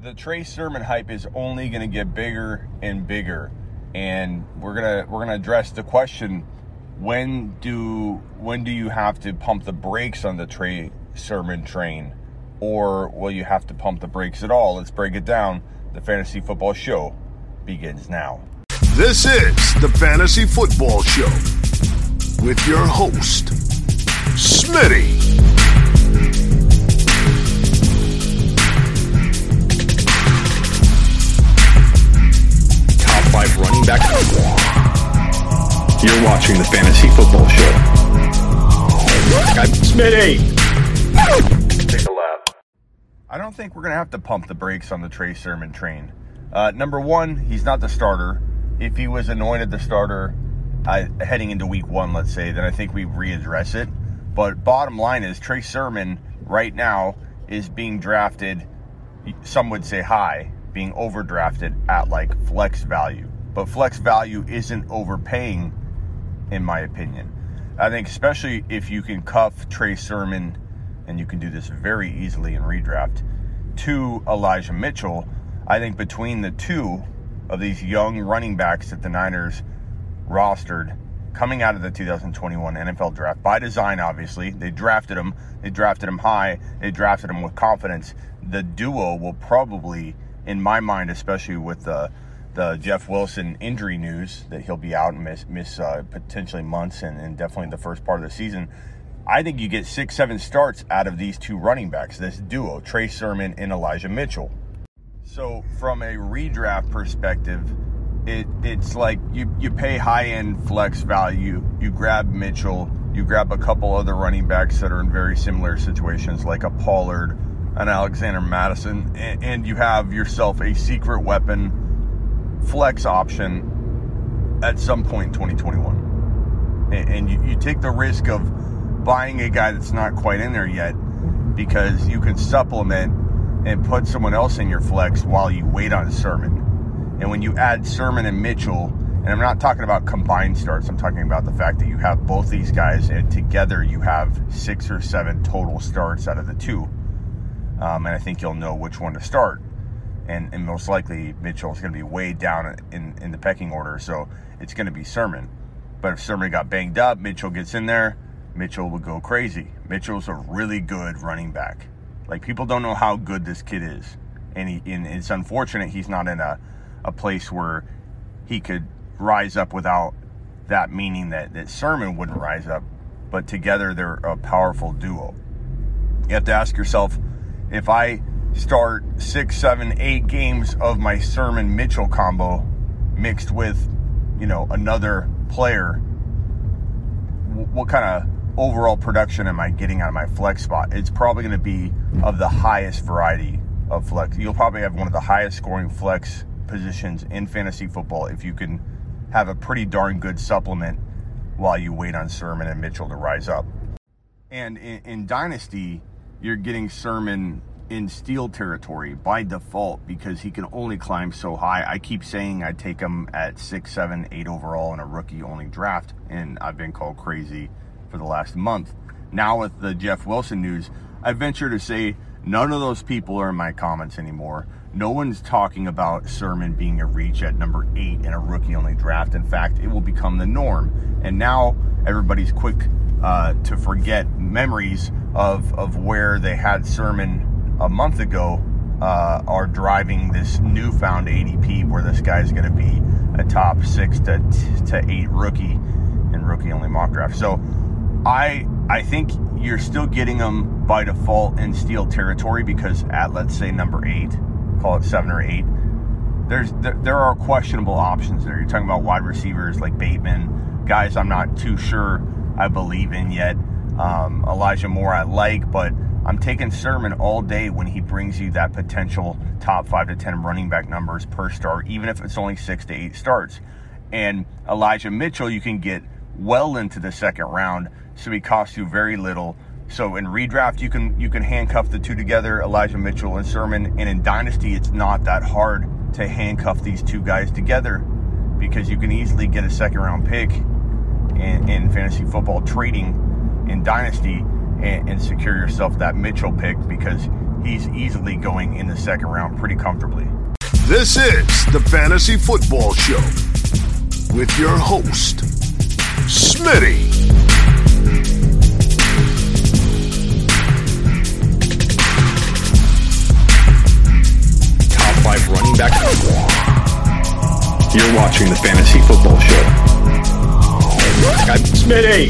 the Trey Sermon hype is only going to get bigger and bigger, and we're gonna we're gonna address the question: when do when do you have to pump the brakes on the Trey Sermon train, or will you have to pump the brakes at all? Let's break it down. The Fantasy Football Show begins now. This is the Fantasy Football Show with your host, Smitty. Back. You're watching the Fantasy Football Show. I'm Smitty. Take a lap. I don't think we're going to have to pump the brakes on the Trey Sermon train. Uh, number one, he's not the starter. If he was anointed the starter uh, heading into week one, let's say, then I think we readdress it. But bottom line is, Trey Sermon right now is being drafted, some would say high, being overdrafted at like flex value. But flex value isn't overpaying, in my opinion. I think, especially if you can cuff Trey Sermon, and you can do this very easily in redraft, to Elijah Mitchell. I think between the two of these young running backs that the Niners rostered coming out of the 2021 NFL draft by design, obviously, they drafted him. They drafted him high. They drafted him with confidence. The duo will probably in my mind, especially with the the Jeff Wilson injury news that he'll be out and miss, miss uh, potentially months and, and, definitely the first part of the season. I think you get six, seven starts out of these two running backs, this duo, Trey Sermon and Elijah Mitchell. So, from a redraft perspective, it it's like you, you pay high end flex value, you grab Mitchell, you grab a couple other running backs that are in very similar situations, like a Pollard an Alexander Mattison, and, and you have yourself a secret weapon flex option at some point in 2021. And, and you, you take the risk of buying a guy that's not quite in there yet because you can supplement and put someone else in your flex while you wait on Sermon. And when you add Sermon and Mitchell, and I'm not talking about combined starts, I'm talking about the fact that you have both these guys and together you have six or seven total starts out of the two um, and I think you'll know which one to start. And, and most likely Mitchell is going to be way down in, in the pecking order, so it's going to be Sermon. But if Sermon got banged up, Mitchell gets in there, Mitchell would go crazy. Mitchell's a really good running back. Like people don't know how good this kid is, and, he, and it's unfortunate he's not in a, a place where he could rise up without that meaning that, that Sermon wouldn't rise up. But together they're a powerful duo. You have to ask yourself, if I start six, seven, eight games of my Sermon Mitchell combo mixed with, you know, another player, what kind of overall production am I getting out of my flex spot? It's probably going to be of the highest variety of flex. You'll probably have one of the highest scoring flex positions in fantasy football if you can have a pretty darn good supplement while you wait on Sermon and Mitchell to rise up. And in, in Dynasty, you're getting Sermon in steal territory by default because he can only climb so high. I keep saying I'd take him at six, seven, eight overall in a rookie only draft, and I've been called crazy for the last month. Now, with the Jeff Wilson news, I venture to say none of those people are in my comments anymore. No one's talking about Sermon being a reach at number eight in a rookie only draft. In fact, it will become the norm. And now everybody's quick uh, to forget memories of, of where they had Sermon a month ago uh, are driving this newfound ADP where this guy's going to be a top six to, to eight rookie in rookie only mock draft. So I I think you're still getting them by default in steal territory because at let's say number eight, call it seven or eight, there's there, there are questionable options there. You're talking about wide receivers like Bateman, guys I'm not too sure I believe in yet. Um, Elijah Moore I like, but I'm taking Sermon all day when he brings you that potential top five to 10 running back numbers per start, even if it's only six to eight starts. And Elijah Mitchell, you can get well into the second round, so he costs you very little. So in redraft, you can you can handcuff the two together, Elijah Mitchell and Sermon. And in dynasty, it's not that hard to handcuff these two guys together because you can easily get a second round pick in, in fantasy football trading in Dynasty and, and secure yourself that Mitchell pick because he's easily going in the second round pretty comfortably. This is the Fantasy Football Show with your host, Smitty. Top five running back. You're watching the Fantasy Football Show. I'm Smitty.